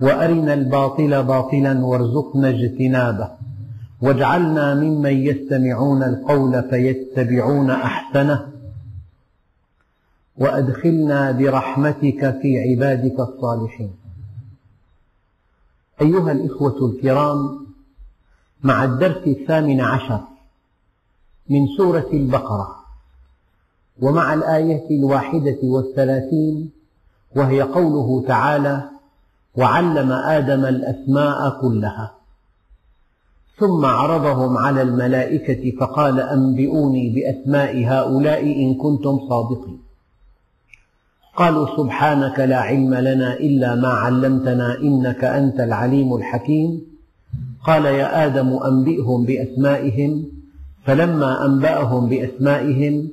وأرنا الباطل باطلا وارزقنا اجتنابه. واجعلنا ممن يستمعون القول فيتبعون أحسنه. وأدخلنا برحمتك في عبادك الصالحين. أيها الإخوة الكرام مع الدرس الثامن عشر من سورة البقرة ومع الآية الواحدة والثلاثين وهي قوله تعالى وعلم آدم الأسماء كلها. ثم عرضهم على الملائكة فقال أنبئوني بأسماء هؤلاء إن كنتم صادقين. قالوا سبحانك لا علم لنا إلا ما علمتنا إنك أنت العليم الحكيم. قال يا آدم أنبئهم بأسمائهم. فلما أنبأهم بأسمائهم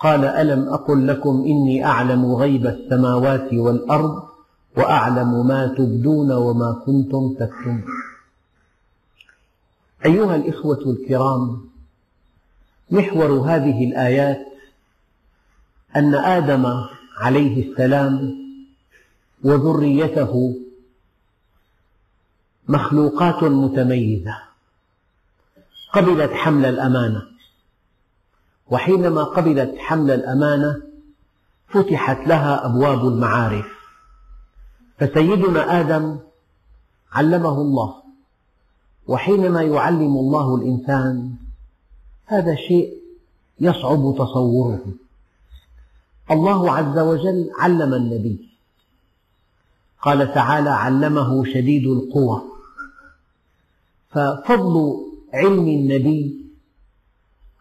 قال ألم أقل لكم إني أعلم غيب السماوات والأرض وأعلم ما تبدون وما كنتم تكتمون. أيها الإخوة الكرام محور هذه الآيات أن آدم عليه السلام وذريته مخلوقات متميزة قبلت حمل الأمانة. وحينما قبلت حمل الأمانة فتحت لها أبواب المعارف. فسيدنا آدم علمه الله وحينما يعلم الله الإنسان هذا شيء يصعب تصوره. الله عز وجل علم النبي. قال تعالى علمه شديد القوى. ففضل علم النبي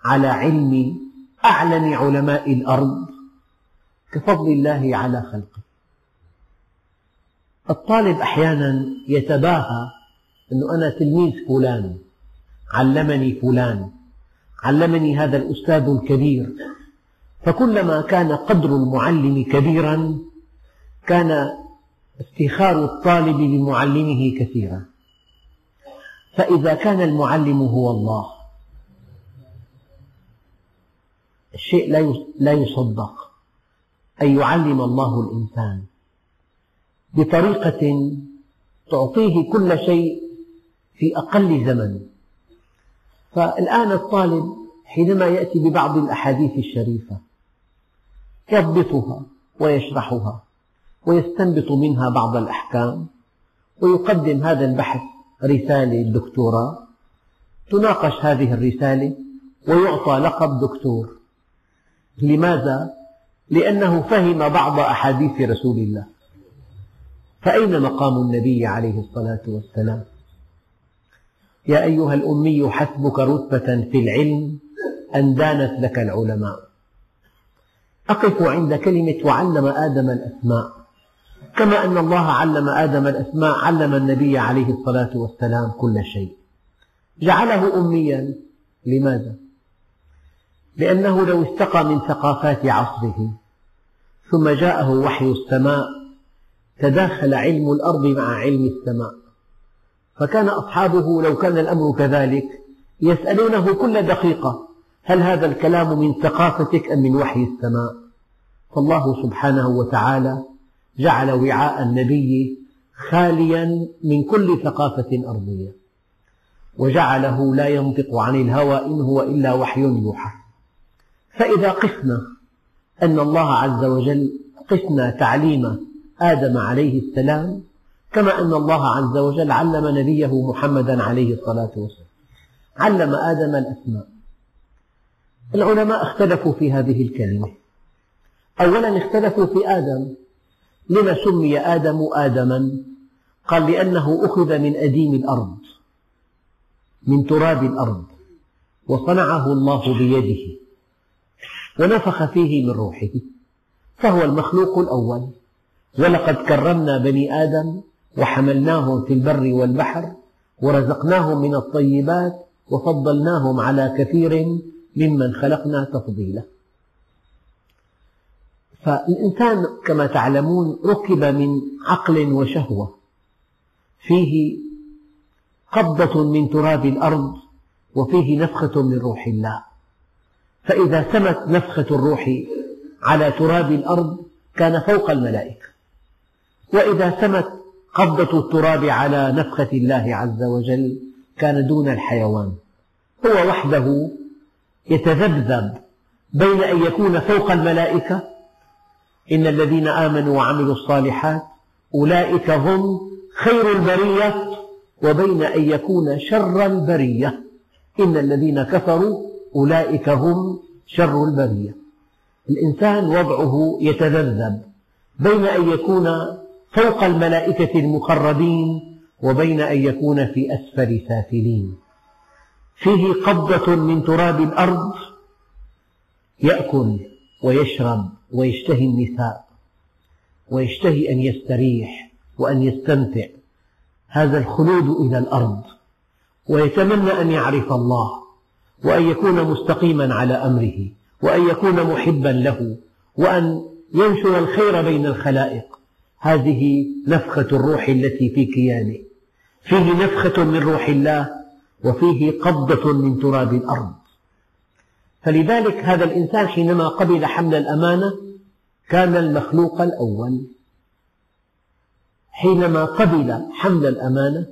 على علم أعلم علماء الأرض كفضل الله على خلقه. الطالب أحيانا يتباهى أنه أنا تلميذ فلان علمني فلان علمني هذا الأستاذ الكبير. فكلما كان قدر المعلم كبيرا كان افتخار الطالب بمعلمه كثيرا. فإذا كان المعلم هو الله الشيء لا يصدق. أن يعلم الله الإنسان. بطريقة تعطيه كل شيء في أقل زمن. فالآن الطالب حينما يأتي ببعض الأحاديث الشريفة يضبطها ويشرحها ويستنبط منها بعض الأحكام ويقدم هذا البحث رسالة دكتوراه تناقش هذه الرسالة ويعطى لقب دكتور. لماذا؟ لأنه فهم بعض أحاديث رسول الله. فأين مقام النبي عليه الصلاة والسلام؟ يا أيها الأمي حسبك رتبة في العلم أن دانت لك العلماء أقف عند كلمة وعلم آدم الأسماء كما أن الله علم آدم الأسماء علم النبي عليه الصلاة والسلام كل شيء جعله أميا لماذا؟ لأنه لو استقى من ثقافات عصره ثم جاءه وحي السماء تداخل علم الأرض مع علم السماء. فكان أصحابه لو كان الأمر كذلك يسألونه كل دقيقة هل هذا الكلام من ثقافتك أم من وحي السماء؟ فالله سبحانه وتعالى جعل وعاء النبي خاليا من كل ثقافة أرضية. وجعله لا ينطق عن الهوى إن هو إلا وحي يوحى. فإذا قسنا أن الله عز وجل قسنا تعليم آدم عليه السلام كما أن الله عز وجل علم نبيه محمدا عليه الصلاة والسلام. علم آدم الأسماء. العلماء اختلفوا في هذه الكلمة. أولا اختلفوا في آدم. لما سمي آدم آدما؟ قال لأنه أخذ من أديم الأرض من تراب الأرض وصنعه الله بيده ونفخ فيه من روحه فهو المخلوق الأول. ولقد كرمنا بني آدم وحملناهم في البر والبحر ورزقناهم من الطيبات وفضلناهم على كثير ممن خلقنا تفضيلا. فالإنسان كما تعلمون ركب من عقل وشهوة فيه قبضة من تراب الأرض وفيه نفخة من روح الله. فإذا سمت نفخة الروح على تراب الأرض كان فوق الملائكة. وإذا سمت قبضة التراب على نفخة الله عز وجل كان دون الحيوان. هو وحده يتذبذب بين أن يكون فوق الملائكة. إن الذين آمنوا وعملوا الصالحات أولئك هم خير البرية وبين أن يكون شر البرية. إن الذين كفروا أولئك هم شر البرية. الإنسان وضعه يتذبذب بين أن يكون فوق الملائكة المقربين وبين أن يكون في أسفل سافلين. فيه قبضة من تراب الأرض يأكل ويشرب ويشتهي النساء ويشتهي أن يستريح وأن يستمتع. هذا الخلود إلى الأرض ويتمنى أن يعرف الله وأن يكون مستقيما على أمره وأن يكون محبا له وأن ينشر الخير بين الخلائق. هذه نفخة الروح التي في كيانه. فيه نفخة من روح الله وفيه قبضة من تراب الأرض. فلذلك هذا الإنسان حينما قبل حمل الأمانة كان المخلوق الأول. حينما قبل حمل الأمانة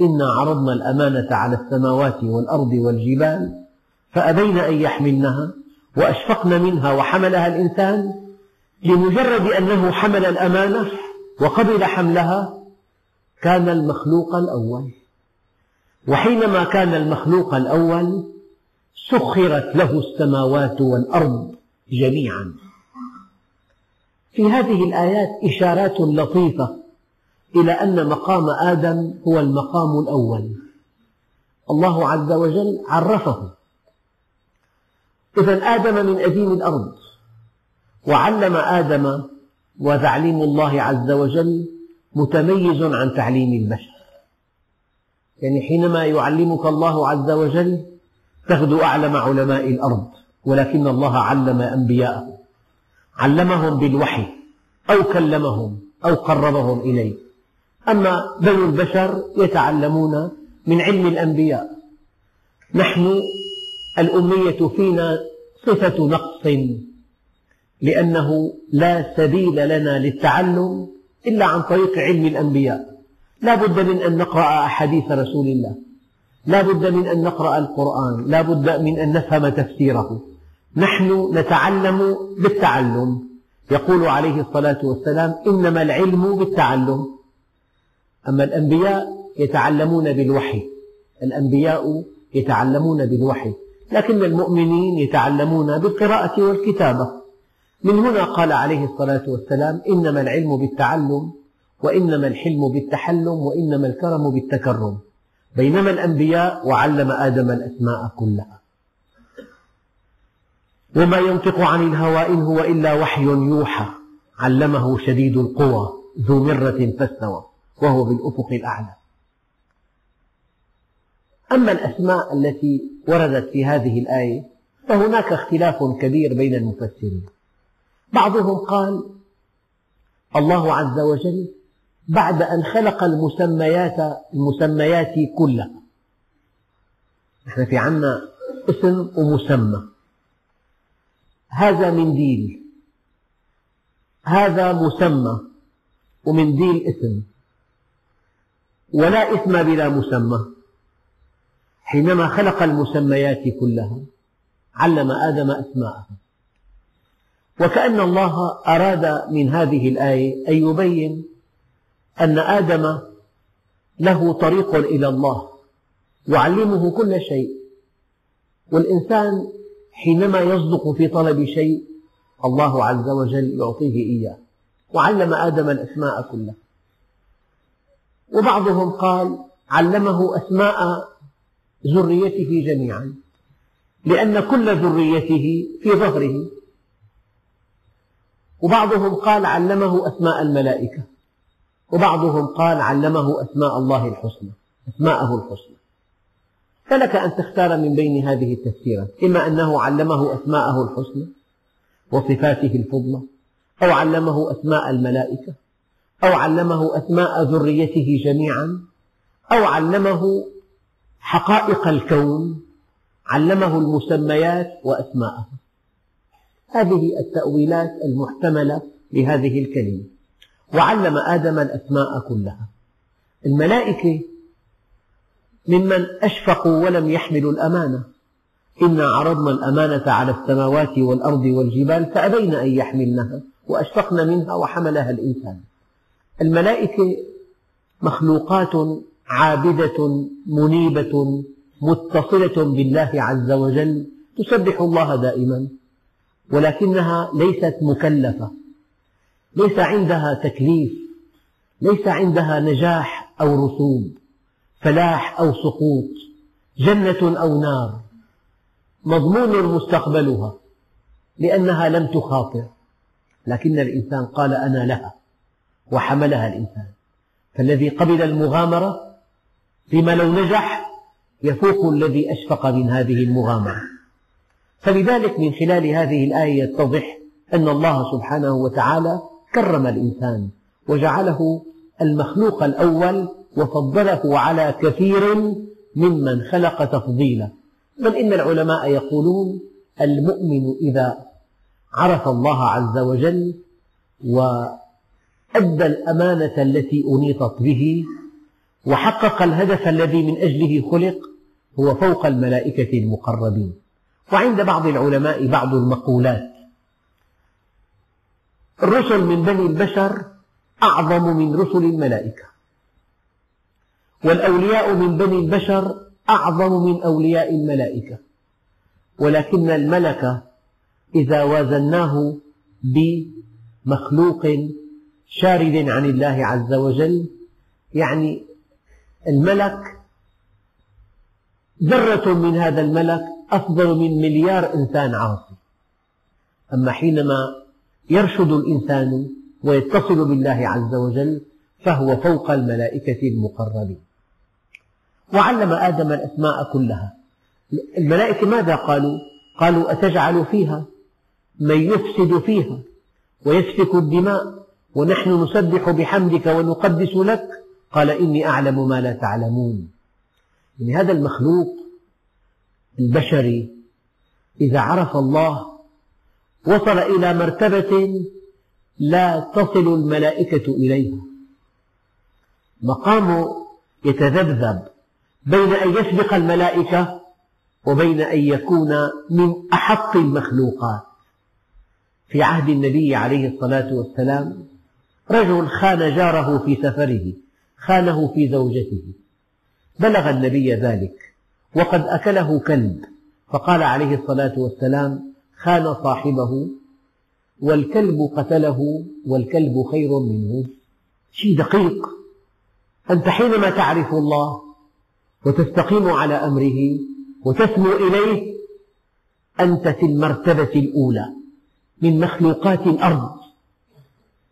إنا عرضنا الأمانة على السماوات والأرض والجبال فأبين أن يحملنها وأشفقن منها وحملها الإنسان لمجرد أنه حمل الأمانة وقبل حملها كان المخلوق الأول. وحينما كان المخلوق الأول سخرت له السماوات والأرض جميعا. في هذه الآيات إشارات لطيفة إلى أن مقام آدم هو المقام الأول. الله عز وجل عرفه. إذا آدم من أديم الأرض. وعلم آدم وتعليم الله عز وجل متميز عن تعليم البشر. يعني حينما يعلمك الله عز وجل تغدو أعلم علماء الأرض ولكن الله علم أنبياءه. علمهم بالوحي أو كلمهم أو قربهم إليه. أما بنو البشر يتعلمون من علم الأنبياء. نحن الأمية فينا صفة نقص. لأنه لا سبيل لنا للتعلم إلا عن طريق علم الأنبياء. لا بد من أن نقرأ أحاديث رسول الله. لا بد من أن نقرأ القرآن. لا بد من أن نفهم تفسيره. نحن نتعلم بالتعلم. يقول عليه الصلاة والسلام إنما العلم بالتعلم. أما الأنبياء يتعلمون بالوحي. الأنبياء يتعلمون بالوحي. لكن المؤمنين يتعلمون بالقراءة والكتابة. من هنا قال عليه الصلاة والسلام إنما العلم بالتعلم وإنما الحلم بالتحلم وإنما الكرم بالتكرم. بينما الأنبياء وعلم آدم الأسماء كلها. وما ينطق عن الهوى إن هو إلا وحي يوحى. علمه شديد القوى ذو مرة فاستوى وهو بالأفق الأعلى. أما الأسماء التي وردت في هذه الآية فهناك اختلاف كبير بين المفسرين. بعضهم قال الله عز وجل بعد أن خلق المسميات المسميات كلها. نحن في عنا اسم ومسمى. هذا منديل هذا مسمى. ومنديل اسم. ولا اسم بلا مسمى. حينما خلق المسميات كلها علم آدم أسماءها وكأن الله أراد من هذه الآية أن يبين أن آدم له طريق إلى الله يعلمه كل شيء. والإنسان حينما يصدق في طلب شيء الله عز وجل يعطيه إياه. وعلم آدم الأسماء كلها. وبعضهم قال علمه أسماء ذريته جميعا. لأن كل ذريته في ظهره. وبعضهم قال علمه أسماء الملائكة. وبعضهم قال علمه أسماء الله الحسنى أسماءه الحسنى. فلك أن تختار من بين هذه التفسيرات إما أنه علمه أسماءه الحسنى وصفاته الفضلى أو علمه أسماء الملائكة أو علمه أسماء ذريته جميعا أو علمه حقائق الكون علمه المسميات وأسماءها هذه التأويلات المحتملة لهذه الكلمة. وعلم آدم الأسماء كلها. الملائكة ممن أشفقوا ولم يحملوا الأمانة. إنا عرضنا الأمانة على السماوات والأرض والجبال فأبين أن يحملنها وأشفقن منها وحملها الإنسان. الملائكة مخلوقات عابدة منيبة متصلة بالله عز وجل. تسبح الله دائما. ولكنها ليست مكلفة. ليس عندها تكليف. ليس عندها نجاح أو رسوب فلاح أو سقوط جنة أو نار. مضمون مستقبلها لأنها لم تخاطر. لكن الإنسان قال أنا لها وحملها الإنسان. فالذي قبل المغامرة فيما لو نجح يفوق الذي أشفق من هذه المغامرة. فلذلك من خلال هذه الآية يتضح أن الله سبحانه وتعالى كرم الإنسان وجعله المخلوق الأول وفضله على كثير ممن خلق تفضيلا. بل إن العلماء يقولون المؤمن إذا عرف الله عز وجل وأدى الأمانة التي أنيطت به وحقق الهدف الذي من أجله خلق هو فوق الملائكة المقربين. وعند بعض العلماء بعض المقولات. الرسل من بني البشر أعظم من رسل الملائكة. والأولياء من بني البشر أعظم من أولياء الملائكة. ولكن الملك إذا وازناه بمخلوق شارد عن الله عز وجل يعني الملك ذرة من هذا الملك أفضل من مليار إنسان عاصي. أما حينما يرشد الإنسان ويتصل بالله عز وجل فهو فوق الملائكة المقربين. وعلم آدم الأسماء كلها. الملائكة ماذا قالوا؟ قالوا أتجعل فيها؟ من يفسد فيها؟ ويسفك الدماء؟ ونحن نسبح بحمدك ونقدس لك؟ قال إني أعلم ما لا تعلمون. يعني هذا المخلوق البشري إذا عرف الله وصل إلى مرتبة لا تصل الملائكة إليها مقامه يتذبذب بين أن يسبق الملائكة وبين أن يكون من أحق المخلوقات. في عهد النبي عليه الصلاة والسلام رجل خان جاره في سفره خانه في زوجته. بلغ النبي ذلك. وقد أكله كلب. فقال عليه الصلاة والسلام خان صاحبه والكلب قتله والكلب خير منه. شيء دقيق. أنت حينما تعرف الله وتستقيم على أمره وتسمو إليه أنت في المرتبة الأولى من مخلوقات الأرض.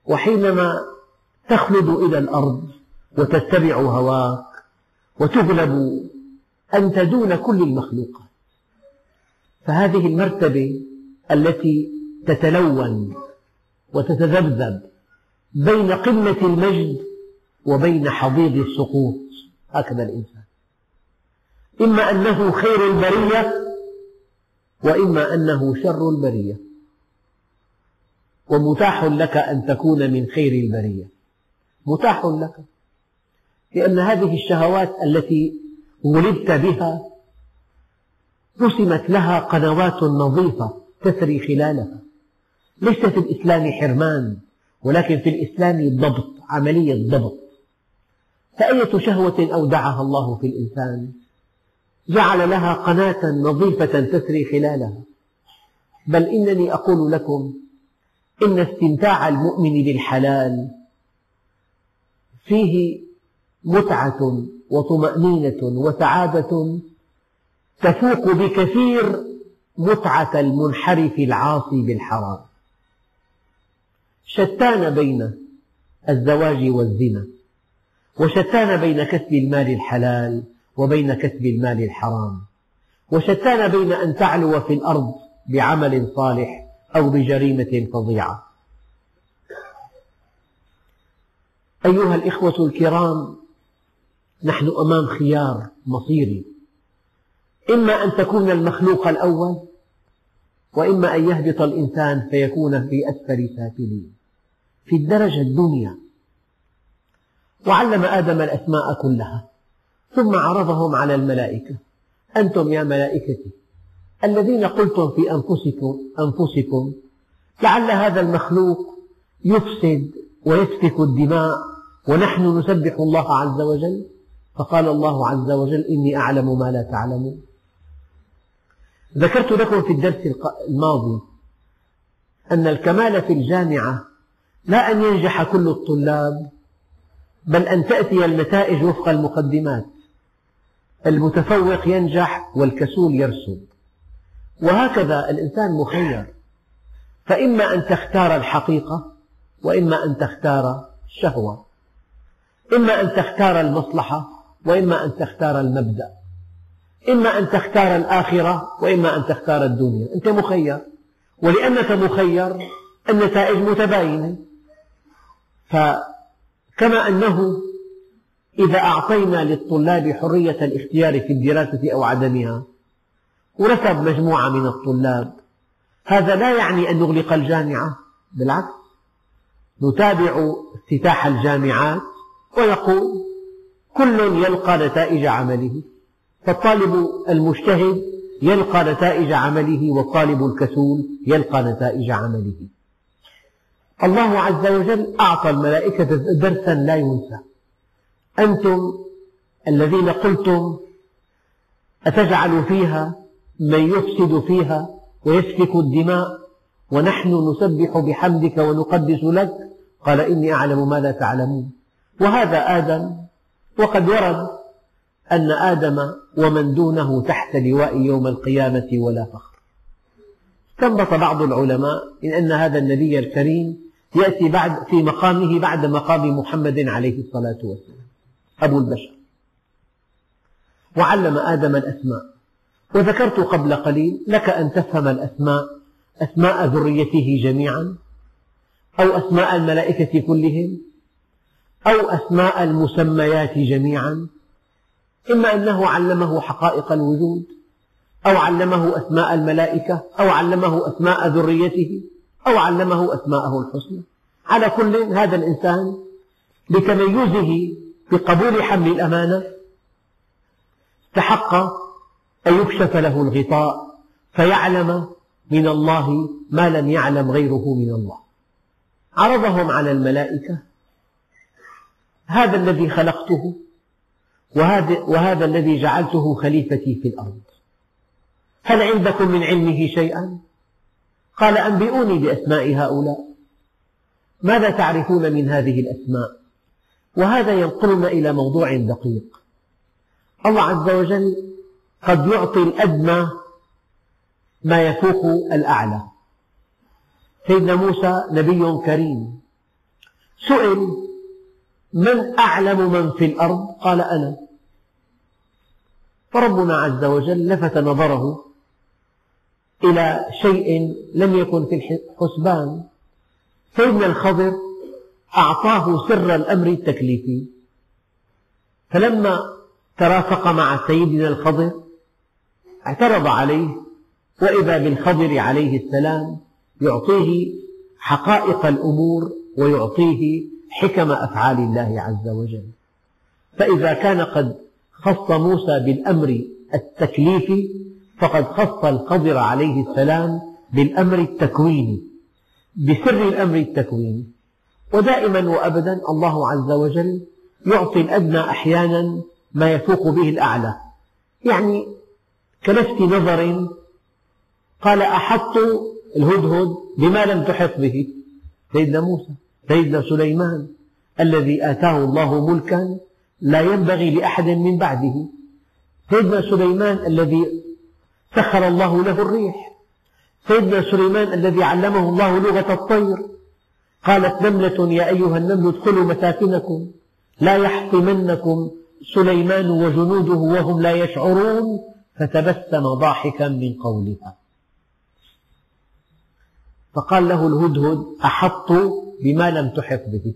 وحينما تخلد إلى الأرض وتتبع هواك وتغلب أنت دون كل المخلوقات. فهذه المرتبة التي تتلون وتتذبذب بين قمة المجد وبين حضيض السقوط. هكذا الإنسان. إما أنه خير البرية وإما أنه شر البرية. ومتاح لك أن تكون من خير البرية. متاح لك. لأن هذه الشهوات التي ولدت بها. رسمت لها قنوات نظيفة تسري خلالها. ليس في الإسلام حرمان ولكن في الإسلام ضبط عملية ضبط. فأية شهوة أودعها الله في الإنسان؟ جعل لها قناة نظيفة تسري خلالها. بل إنني أقول لكم إن استمتاع المؤمن بالحلال فيه متعة وطمأنينة وسعادة تفوق بكثير متعة المنحرف العاصي بالحرام. شتان بين الزواج والزنا وشتان بين كسب المال الحلال وبين كسب المال الحرام وشتان بين أن تعلو في الأرض بعمل صالح أو بجريمة فظيعة. أيها الإخوة الكرام نحن أمام خيار مصيري. إما أن تكون المخلوق الأول وإما أن يهبط الإنسان فيكون في أسفل سافلين. في الدرجة الدنيا. وعلم آدم الأسماء كلها ثم عرضهم على الملائكة. أنتم يا ملائكتي الذين قلتم في أنفسكم, أنفسكم لعل هذا المخلوق يفسد ويسفك الدماء ونحن نسبح الله عز وجل. فقال الله عز وجل إني أعلم ما لا تعلمون. ذكرت لكم في الدرس الماضي أن الكمال في الجامعة لا أن ينجح كل الطلاب بل أن تأتي النتائج وفق المقدمات. المتفوق ينجح والكسول يرسب وهكذا الإنسان مخير. فإما أن تختار الحقيقة وإما أن تختار الشهوة. إما أن تختار المصلحة وإما أن تختار المبدأ إما أن تختار الآخرة وإما أن تختار الدنيا. أنت مخير. ولأنك مخير النتائج متباينة. فكما أنه إذا أعطينا للطلاب حرية الاختيار في الدراسة أو عدمها ورسب مجموعة من الطلاب هذا لا يعني أن نغلق الجامعة. بالعكس. نتابع افتتاح الجامعات ونقول كل يلقى نتائج عمله فالطالب المجتهد يلقى نتائج عمله والطالب الكسول يلقى نتائج عمله. الله عز وجل أعطى الملائكة درسا لا ينسى. أنتم الذين قلتم أتجعل فيها من يفسد فيها ويسفك الدماء ونحن نسبح بحمدك ونقدس لك؟ قال إني أعلم ما لا تعلمون. وهذا آدم وقد ورد أن آدم ومن دونه تحت لواء يوم القيامة ولا فخر. استنبط بعض العلماء من أن هذا النبي الكريم يأتي بعد في مقامه بعد مقام محمد عليه الصلاة والسلام أبو البشر. وعلم آدم الأسماء. وذكرت قبل قليل لك أن تفهم الأسماء أسماء ذريته جميعا أو أسماء الملائكة كلهم أو أسماء المسميات جميعا إما أنه علمه حقائق الوجود أو علمه أسماء الملائكة أو علمه أسماء ذريته أو علمه أسماءه الحسنى. على كل هذا الإنسان لتميزه بقبول حمل الأمانة استحق أن يكشف له الغطاء فيعلم من الله ما لم يعلم غيره من الله. عرضهم على الملائكة هذا الذي خلقته وهذا, وهذا الذي جعلته خليفتي في الأرض. هل عندكم من علمه شيئا؟ قال أنبئوني بأسماء هؤلاء. ماذا تعرفون من هذه الأسماء؟ وهذا ينقلنا إلى موضوع دقيق. الله عز وجل قد يعطي الأدنى ما يفوق الأعلى. سيدنا موسى نبي كريم. سئل من أعلم من في الأرض؟ قال أنا. فربنا عز وجل لفت نظره إلى شيء لم يكن في الحسبان سيدنا الخضر أعطاه سر الأمر التكليفي. فلما ترافق مع سيدنا الخضر اعترض عليه وإذا بالخضر عليه السلام يعطيه حقائق الأمور ويعطيه حكم أفعال الله عز وجل. فإذا كان قد خص موسى بالأمر التكليفي فقد خص الخضر عليه السلام بالأمر التكويني بسر الأمر التكويني ودائما وأبدا الله عز وجل يعطي الأدنى أحيانا ما يفوق به الأعلى. يعني كلفت نظر قال أحط الهدهد بما لم تحط به سيدنا موسى. سيدنا سليمان الذي آتاه الله ملكا لا ينبغي لأحد من بعده. سيدنا سليمان الذي سخر الله له الريح. سيدنا سليمان الذي علمه الله لغة الطير. قالت نملة يا أيها النمل ادخلوا مساكنكم. لا يحطمنكم سليمان وجنوده وهم لا يشعرون. فتبسم ضاحكا من قولها. فقال له الهدهد أحط بما لم تحط به.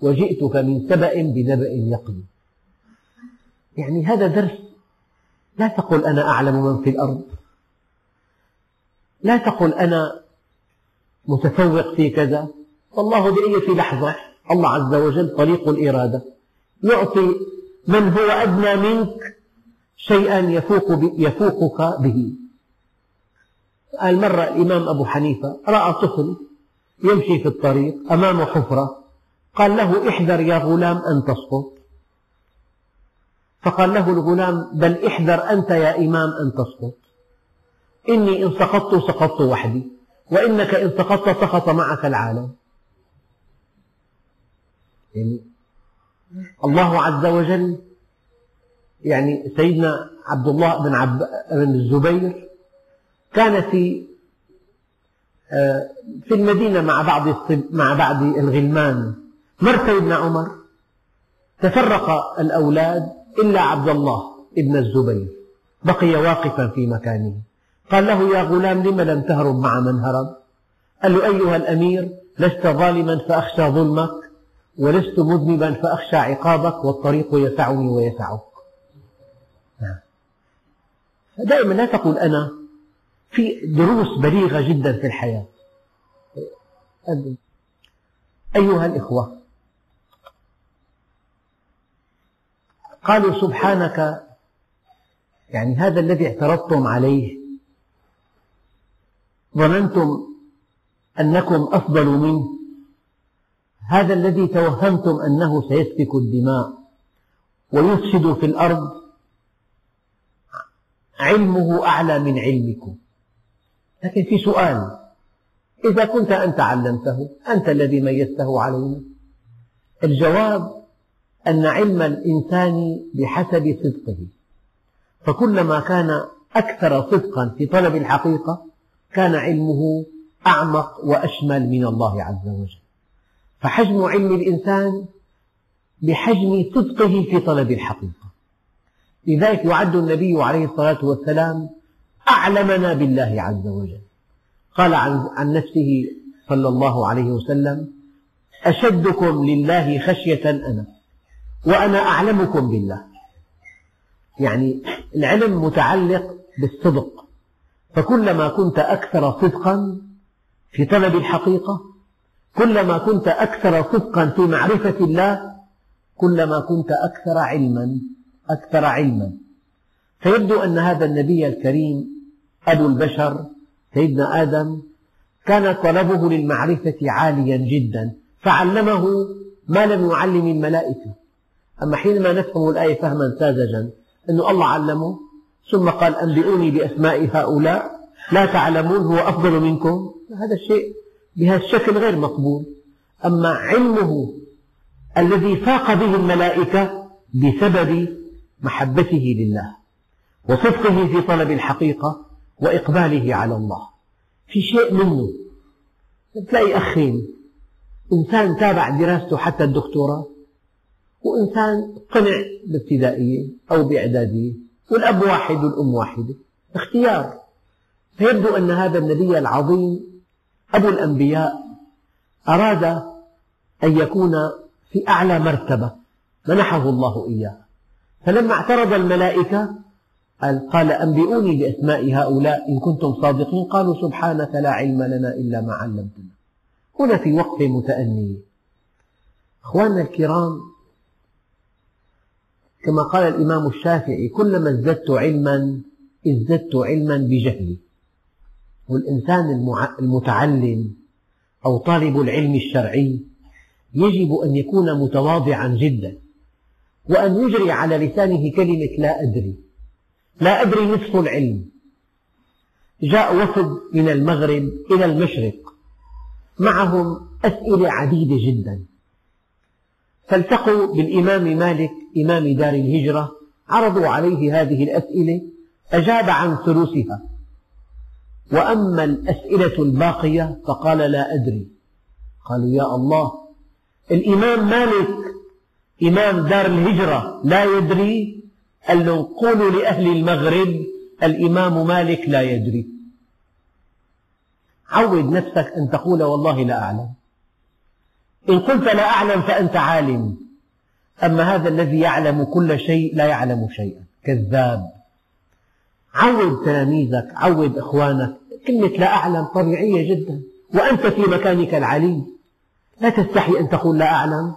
وجئتك من سبأ بنبأ يقين يعني هذا درس لا تقل أنا أعلم من في الأرض. لا تقل أنا متفوق في كذا. والله بأية لحظة الله عز وجل طريق الإرادة يعطي من هو أدنى منك شيئا يفوق يفوقك به. قال مرة الإمام أبو حنيفة رأى طفل يمشي في الطريق أمامه حفرة. قال له احذر يا غلام أن تسقط. فقال له الغلام بل احذر أنت يا إمام أن تسقط. إني إن سقطت سقطت وحدي وإنك إن سقطت سقط معك العالم. يعني الله عز وجل يعني سيدنا عبد الله بن, عب بن الزبير كان في في المدينة مع بعض مع بعض الغلمان. مر سيدنا عمر تفرق الأولاد إلا عبد الله ابن الزبير. بقي واقفا في مكانه. قال له يا غلام لم لم تهرب مع من هرب؟ قال له أيها الأمير لست ظالما فأخشى ظلمك ولست مذنبا فأخشى عقابك والطريق يسعني ويسعك. دائما لا تقول أنا في دروس بليغة جدا في الحياة. أيها الإخوة قالوا سبحانك يعني هذا الذي اعترضتم عليه ظننتم أنكم أفضل منه هذا الذي توهمتم أنه سيسفك الدماء ويفسد في الأرض علمه أعلى من علمكم. لكن في سؤال. إذا كنت أنت علمته أنت الذي ميزته علينا الجواب أن علم الإنسان بحسب صدقه. فكلما كان أكثر صدقا في طلب الحقيقة كان علمه أعمق وأشمل من الله عز وجل. فحجم علم الإنسان بحجم صدقه في طلب الحقيقة. لذلك يعد النبي عليه الصلاة والسلام أعلمنا بالله عز وجل. قال عن نفسه صلى الله عليه وسلم أشدكم لله خشية أنا وأنا أعلمكم بالله. يعني العلم متعلق بالصدق. فكلما كنت أكثر صدقا في طلب الحقيقة كلما كنت أكثر صدقا في معرفة الله كلما كنت أكثر علما أكثر علما. فيبدو أن هذا النبي الكريم أبو البشر سيدنا آدم كان طلبه للمعرفة عاليا جدا فعلمه ما لم يعلم الملائكة. أما حينما نفهم الآية فهما ساذجا أن الله علمه ثم قال أنبئوني بأسماء هؤلاء لا تعلمون هو أفضل منكم؟ هذا الشيء بهذا الشكل غير مقبول. أما علمه الذي فاق به الملائكة بسبب محبته لله وصدقه في طلب الحقيقة وإقباله على الله. في شيء منه. تلاقي أخين. إنسان تابع دراسته حتى الدكتوراه. وإنسان قنع بابتدائية أو بإعدادية. والأب واحد والأم واحدة. اختيار. فيبدو أن هذا النبي العظيم أبو الأنبياء أراد أن يكون في أعلى مرتبة. منحه الله إياه. فلما اعترض الملائكة قال, قال أنبئوني بأسماء هؤلاء. إن كنتم صادقين قالوا سبحانك لا علم لنا إلا ما علمتنا. هنا في وقفة متأنية أخواننا الكرام كما قال الإمام الشافعي كلما ازددت علما ازددت علما بجهلي. والإنسان المتعلم أو طالب العلم الشرعي يجب أن يكون متواضعا جدا وأن يجري على لسانه كلمة لا أدري. لا أدري نصف العلم. جاء وفد من المغرب إلى المشرق. معهم أسئلة عديدة جدا. فالتقوا بالإمام مالك إمام دار الهجرة عرضوا عليه هذه الأسئلة أجاب عن ثلثها. وأما الأسئلة الباقية فقال لا أدري. قالوا يا الله الإمام مالك إمام دار الهجرة لا يدري قال لهم قولوا لأهل المغرب الإمام مالك لا يدري. عود نفسك أن تقول والله لا أعلم. إن قلت لا أعلم فأنت عالم. أما هذا الذي يعلم كل شيء لا يعلم شيئا. كذاب. عود تلاميذك عود إخوانك. كلمة لا أعلم طبيعية جدا. وأنت في مكانك العلي. لا تستحي أن تقول لا أعلم.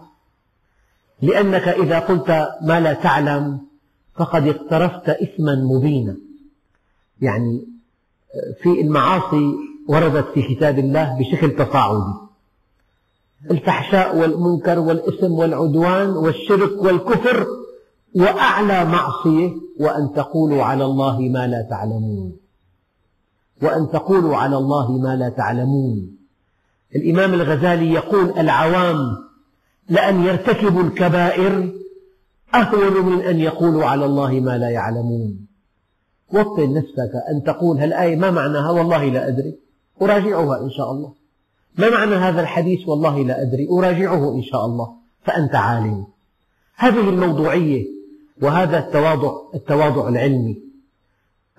لأنك إذا قلت ما لا تعلم فقد اقترفت إثما مبينا. يعني في المعاصي وردت في كتاب الله بشكل تصاعدي الفحشاء والمنكر والإثم والعدوان والشرك والكفر وأعلى معصية وأن تقولوا على الله ما لا تعلمون. وأن تقولوا على الله ما لا تعلمون. الإمام الغزالي يقول العوام لأن يرتكبوا الكبائر أهون من أن يقولوا على الله ما لا يعلمون. وطن نفسك أن تقول هالآية ما معناها؟ والله لا أدري. أراجعها إن شاء الله. ما معنى هذا الحديث؟ والله لا أدري. أراجعه إن شاء الله. فأنت عالم. هذه الموضوعية وهذا التواضع, التواضع العلمي.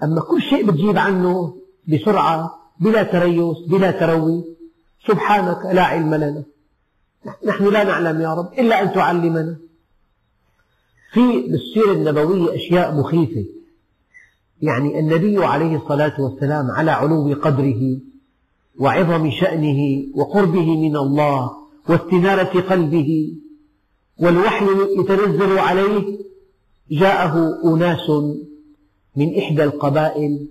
أما كل شيء بتجيب عنه بسرعة بلا تريث بلا تروي. سبحانك لا علم لنا. نحن لا نعلم يا رب إلا أن تعلمنا. في بالسيرة النبوية أشياء مخيفة. يعني النبي عليه الصلاة والسلام على علو قدره وعظم شأنه وقربه من الله واستنارة قلبه والوحي يتنزل عليه جاءه أناس من إحدى القبائل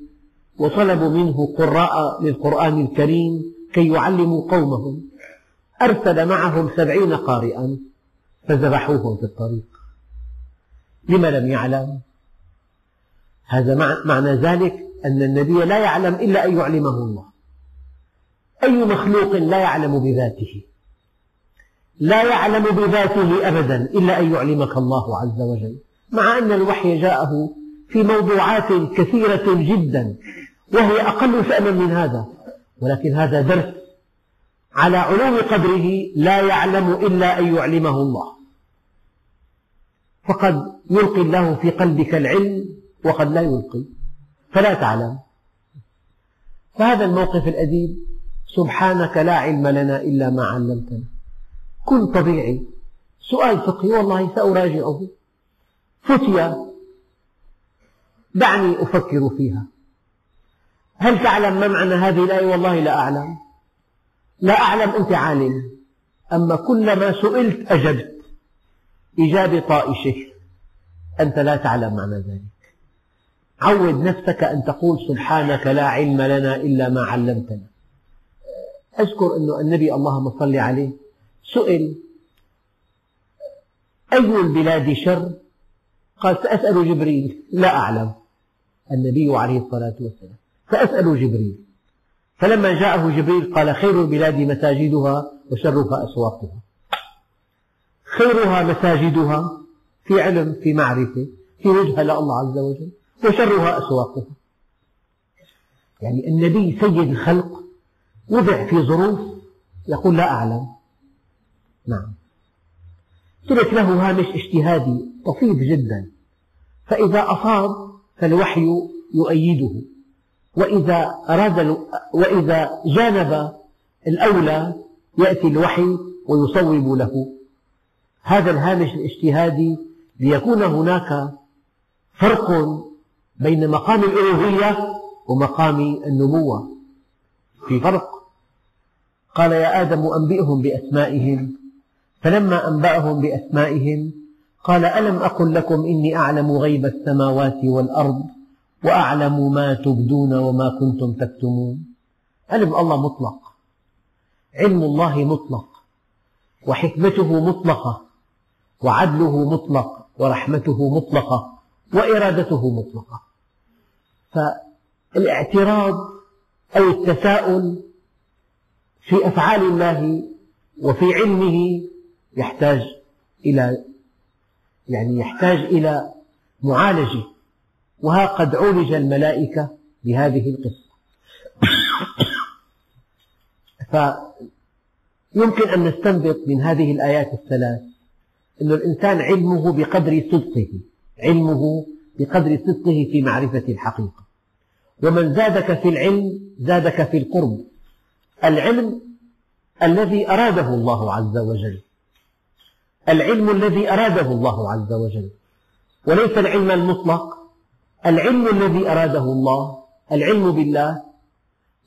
وطلبوا منه قراء للقرآن الكريم كي يعلموا قومهم. أرسل معهم سبعين قارئا فذبحوهم في الطريق. لما لم يعلم. هذا معنى ذلك أن النبي لا يعلم إلا أن يعلمه الله. أي مخلوق لا يعلم بذاته. لا يعلم بذاته أبدا إلا أن يعلمك الله عز وجل. مع أن الوحي جاءه في موضوعات كثيرة جدا وهي أقل شأنا من هذا. ولكن هذا درس على علو قدره لا يعلم إلا أن يعلمه الله. فقد يلقي الله في قلبك العلم وقد لا يلقي. فلا تعلم. فهذا الموقف الأديب سبحانك لا علم لنا إلا ما علمتنا. كن طبيعي. سؤال فقهي والله سأراجعه. فتيا دعني أفكر فيها. هل تعلم ما معنى هذه الآية؟ والله لا أعلم. لا أعلم أنت عالم. أما كلما سئلت أجبت. إجابة طائشة. أنت لا تعلم معنى ذلك. عود نفسك أن تقول سبحانك لا علم لنا إلا ما علمتنا. أذكر أن النبي اللهم صل عليه سئل أي البلاد شر؟ قال سأسأل جبريل. لا أعلم. النبي عليه الصلاة والسلام سأسأل جبريل. فلما جاءه جبريل قال خير البلاد مساجدها وشرها أسواقها. خيرها مساجدها في علم في معرفة في وجهة لله عز وجل وشرها أسواقها. يعني النبي سيد الخلق وضع في ظروف يقول لا أعلم. نعم. ترك له هامش اجتهادي طفيف جدا. فإذا أصاب فالوحي يؤيده. وإذا أراد وإذا جانب الأولى يأتي الوحي ويصوب له. هذا الهامش الاجتهادي ليكون هناك فرق بين مقام الألوهية ومقام النبوة. في فرق. قال يا آدم أنبئهم بأسمائهم. فلما أنبأهم بأسمائهم قال ألم أقل لكم إني أعلم غيب السماوات والأرض وأعلم ما تبدون وما كنتم تكتمون؟ علم الله مطلق. علم الله مطلق. وحكمته مطلقة. وعدله مطلق ورحمته مطلقة وإرادته مطلقة. فالاعتراض أو التساؤل في أفعال الله وفي علمه يحتاج إلى يعني يحتاج إلى معالجة وها قد عولج الملائكة بهذه القصة. فيمكن أن نستنبط من هذه الآيات الثلاث أن الإنسان علمه بقدر صدقه علمه بقدر صدقه في معرفة الحقيقة. ومن زادك في العلم زادك في القرب. العلم الذي أراده الله عز وجل. العلم الذي أراده الله عز وجل. وليس العلم المطلق. العلم الذي أراده الله العلم بالله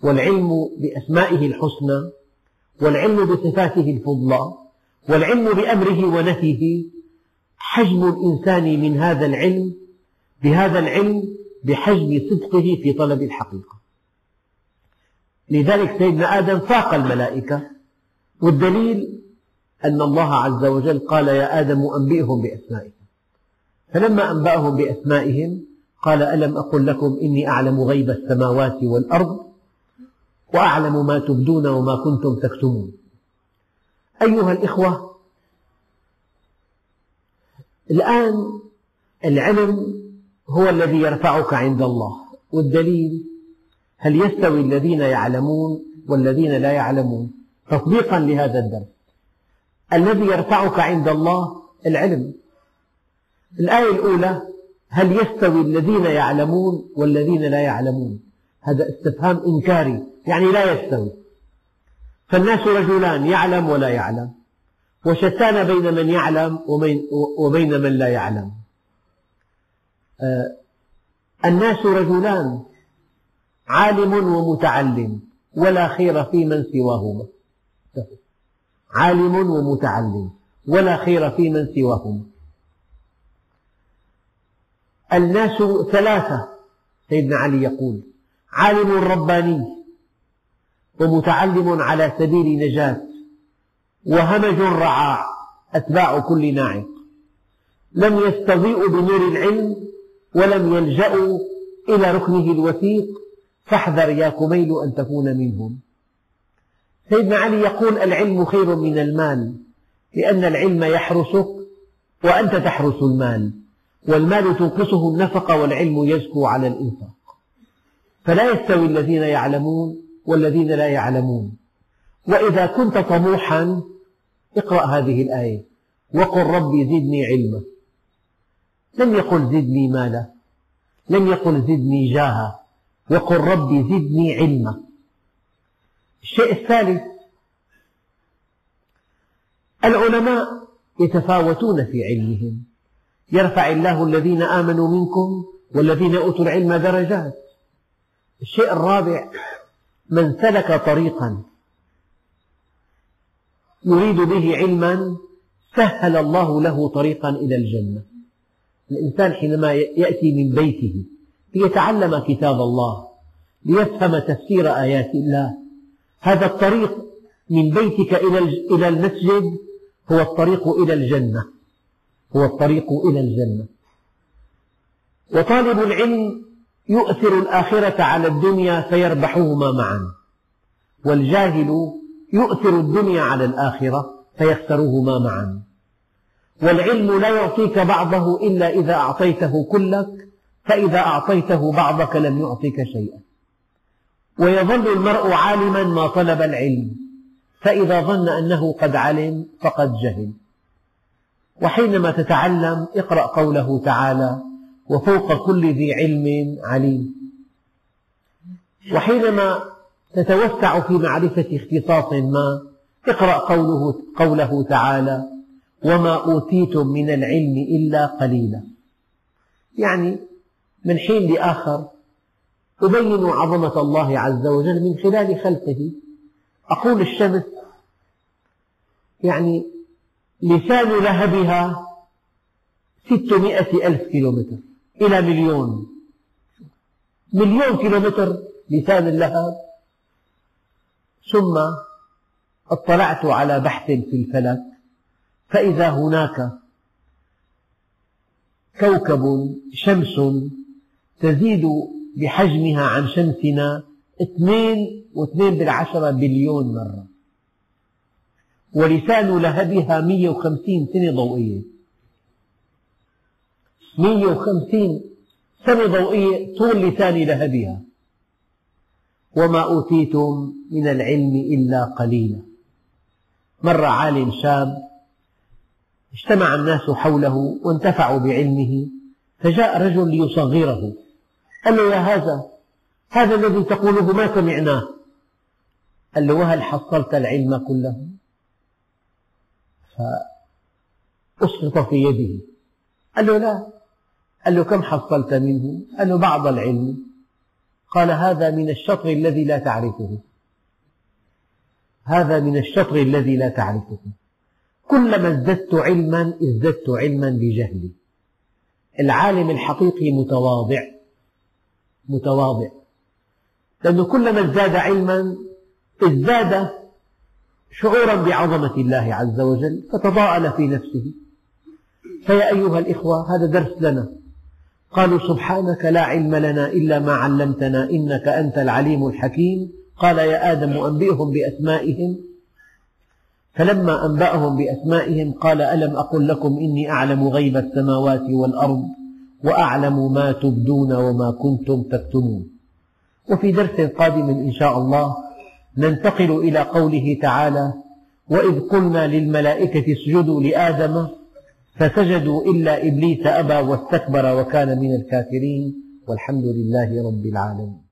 والعلم بأسمائه الحسنى والعلم بصفاته الفضلى. والعلم بأمره ونهيه. حجم الإنسان من هذا العلم بهذا العلم بحجم صدقه في طلب الحقيقة. لذلك سيدنا آدم فاق الملائكة. والدليل أن الله عز وجل قال يا آدم أنبئهم بأسمائهم فلما أنبأهم بأسمائهم قال ألم أقل لكم إني أعلم غيب السماوات والأرض؟ وأعلم ما تبدون وما كنتم تكتمون. أيها الإخوة الآن العلم هو الذي يرفعك عند الله والدليل هل يستوي الذين يعلمون والذين لا يعلمون؟ تطبيقا لهذا الدرس. الذي يرفعك عند الله العلم. الآية الأولى هل يستوي الذين يعلمون والذين لا يعلمون؟ هذا استفهام إنكاري يعني لا يستوي. فالناس رجلان يعلم ولا يعلم وشتان بين من يعلم وبين من لا يعلم. آه، الناس رجلان عالم ومتعلم ولا خير في من سواهما. عالم ومتعلم ولا خير في من سواهما. الناس ثلاثة سيدنا علي يقول عالم رباني ومتعلم على سبيل نجاة. وهمج رعاع أتباع كل ناعق. لم يستضيئوا بنور العلم ولم يلجأوا إلى ركنه الوثيق. فاحذر يا كميل أن تكون منهم. سيدنا علي يقول العلم خير من المال لأن العلم يحرسك وأنت تحرس المال. والمال تنقصه النفقة والعلم يزكو على الإنفاق. فلا يستوي الذين يعلمون والذين لا يعلمون. وإذا كنت طموحا اقرأ هذه الآية. وقل ربي زدني علما. لم يقل زدني مالا. لم يقل زدني جاها. وقل ربي زدني علما. الشيء الثالث العلماء يتفاوتون في علمهم. يرفع الله الذين آمنوا منكم والذين أوتوا العلم درجات. الشيء الرابع من سلك طريقا. يريد به علما سهل الله له طريقا إلى الجنة. الإنسان حينما يأتي من بيته ليتعلم كتاب الله ليفهم تفسير آيات الله. هذا الطريق من بيتك إلى المسجد هو الطريق إلى الجنة. هو الطريق إلى الجنة. وطالب العلم يؤثر الآخرة على الدنيا فيربحهما معا. والجاهل يؤثر الدنيا على الآخرة فيخسرهما معا. والعلم لا يعطيك بعضه إلا إذا أعطيته كلك فإذا أعطيته بعضك لم يعطك شيئا. ويظل المرء عالما ما طلب العلم فإذا ظن أنه قد علم فقد جهل. وحينما تتعلم اقرأ قوله تعالى وفوق كل ذي علم عليم. وحينما تتوسع في معرفة اختصاص ما اقرأ قوله, قوله تعالى وما أوتيتم من العلم إلا قليلا. يعني من حين لآخر أبين عظمة الله عز وجل من خلال خلقه. أقول الشمس يعني لسان لهبها ستمائة ألف كيلومتر. إلى مليون. مليون كيلومتر لسان اللهب ثم اطلعت على بحث في الفلك. فإذا هناك كوكب شمس تزيد بحجمها عن شمسنا اثنين وإثنين بالعشرة بليون مرة. ولسان لهبها 150 سنة ضوئية. 150 سنة ضوئية طول لسان لهبها وما أوتيتم من العلم إلا قليلا. مر عالم شاب اجتمع الناس حوله وانتفعوا بعلمه فجاء رجل ليصغره. قال له يا هذا هذا الذي تقوله ما سمعناه؟ قال له وهل حصلت العلم كله؟ فأسقط في يده. قال له لا. قال له كم حصلت منه؟ قال له بعض العلم. قال هذا من الشطر الذي لا تعرفه. هذا من الشطر الذي لا تعرفه. كلما ازددت علما ازددت علما بجهلي. العالم الحقيقي متواضع. متواضع. لأنه كلما ازداد علما ازداد شعورا بعظمة الله عز وجل فتضاءل في نفسه. فيا أيها الإخوة هذا درس لنا. قالوا سبحانك لا علم لنا إلا ما علمتنا إنك أنت العليم الحكيم. قال يا آدم أنبئهم بأسمائهم. فلما أنبأهم بأسمائهم قال ألم أقل لكم إني أعلم غيب السماوات والأرض وأعلم ما تبدون وما كنتم تكتمون. وفي درس قادم إن شاء الله ننتقل إلى قوله تعالى وإذ قلنا للملائكة اسجدوا لآدم فسجدوا إلا إبليس أبى واستكبر وكان من الكافرين والحمد لله رب العالمين.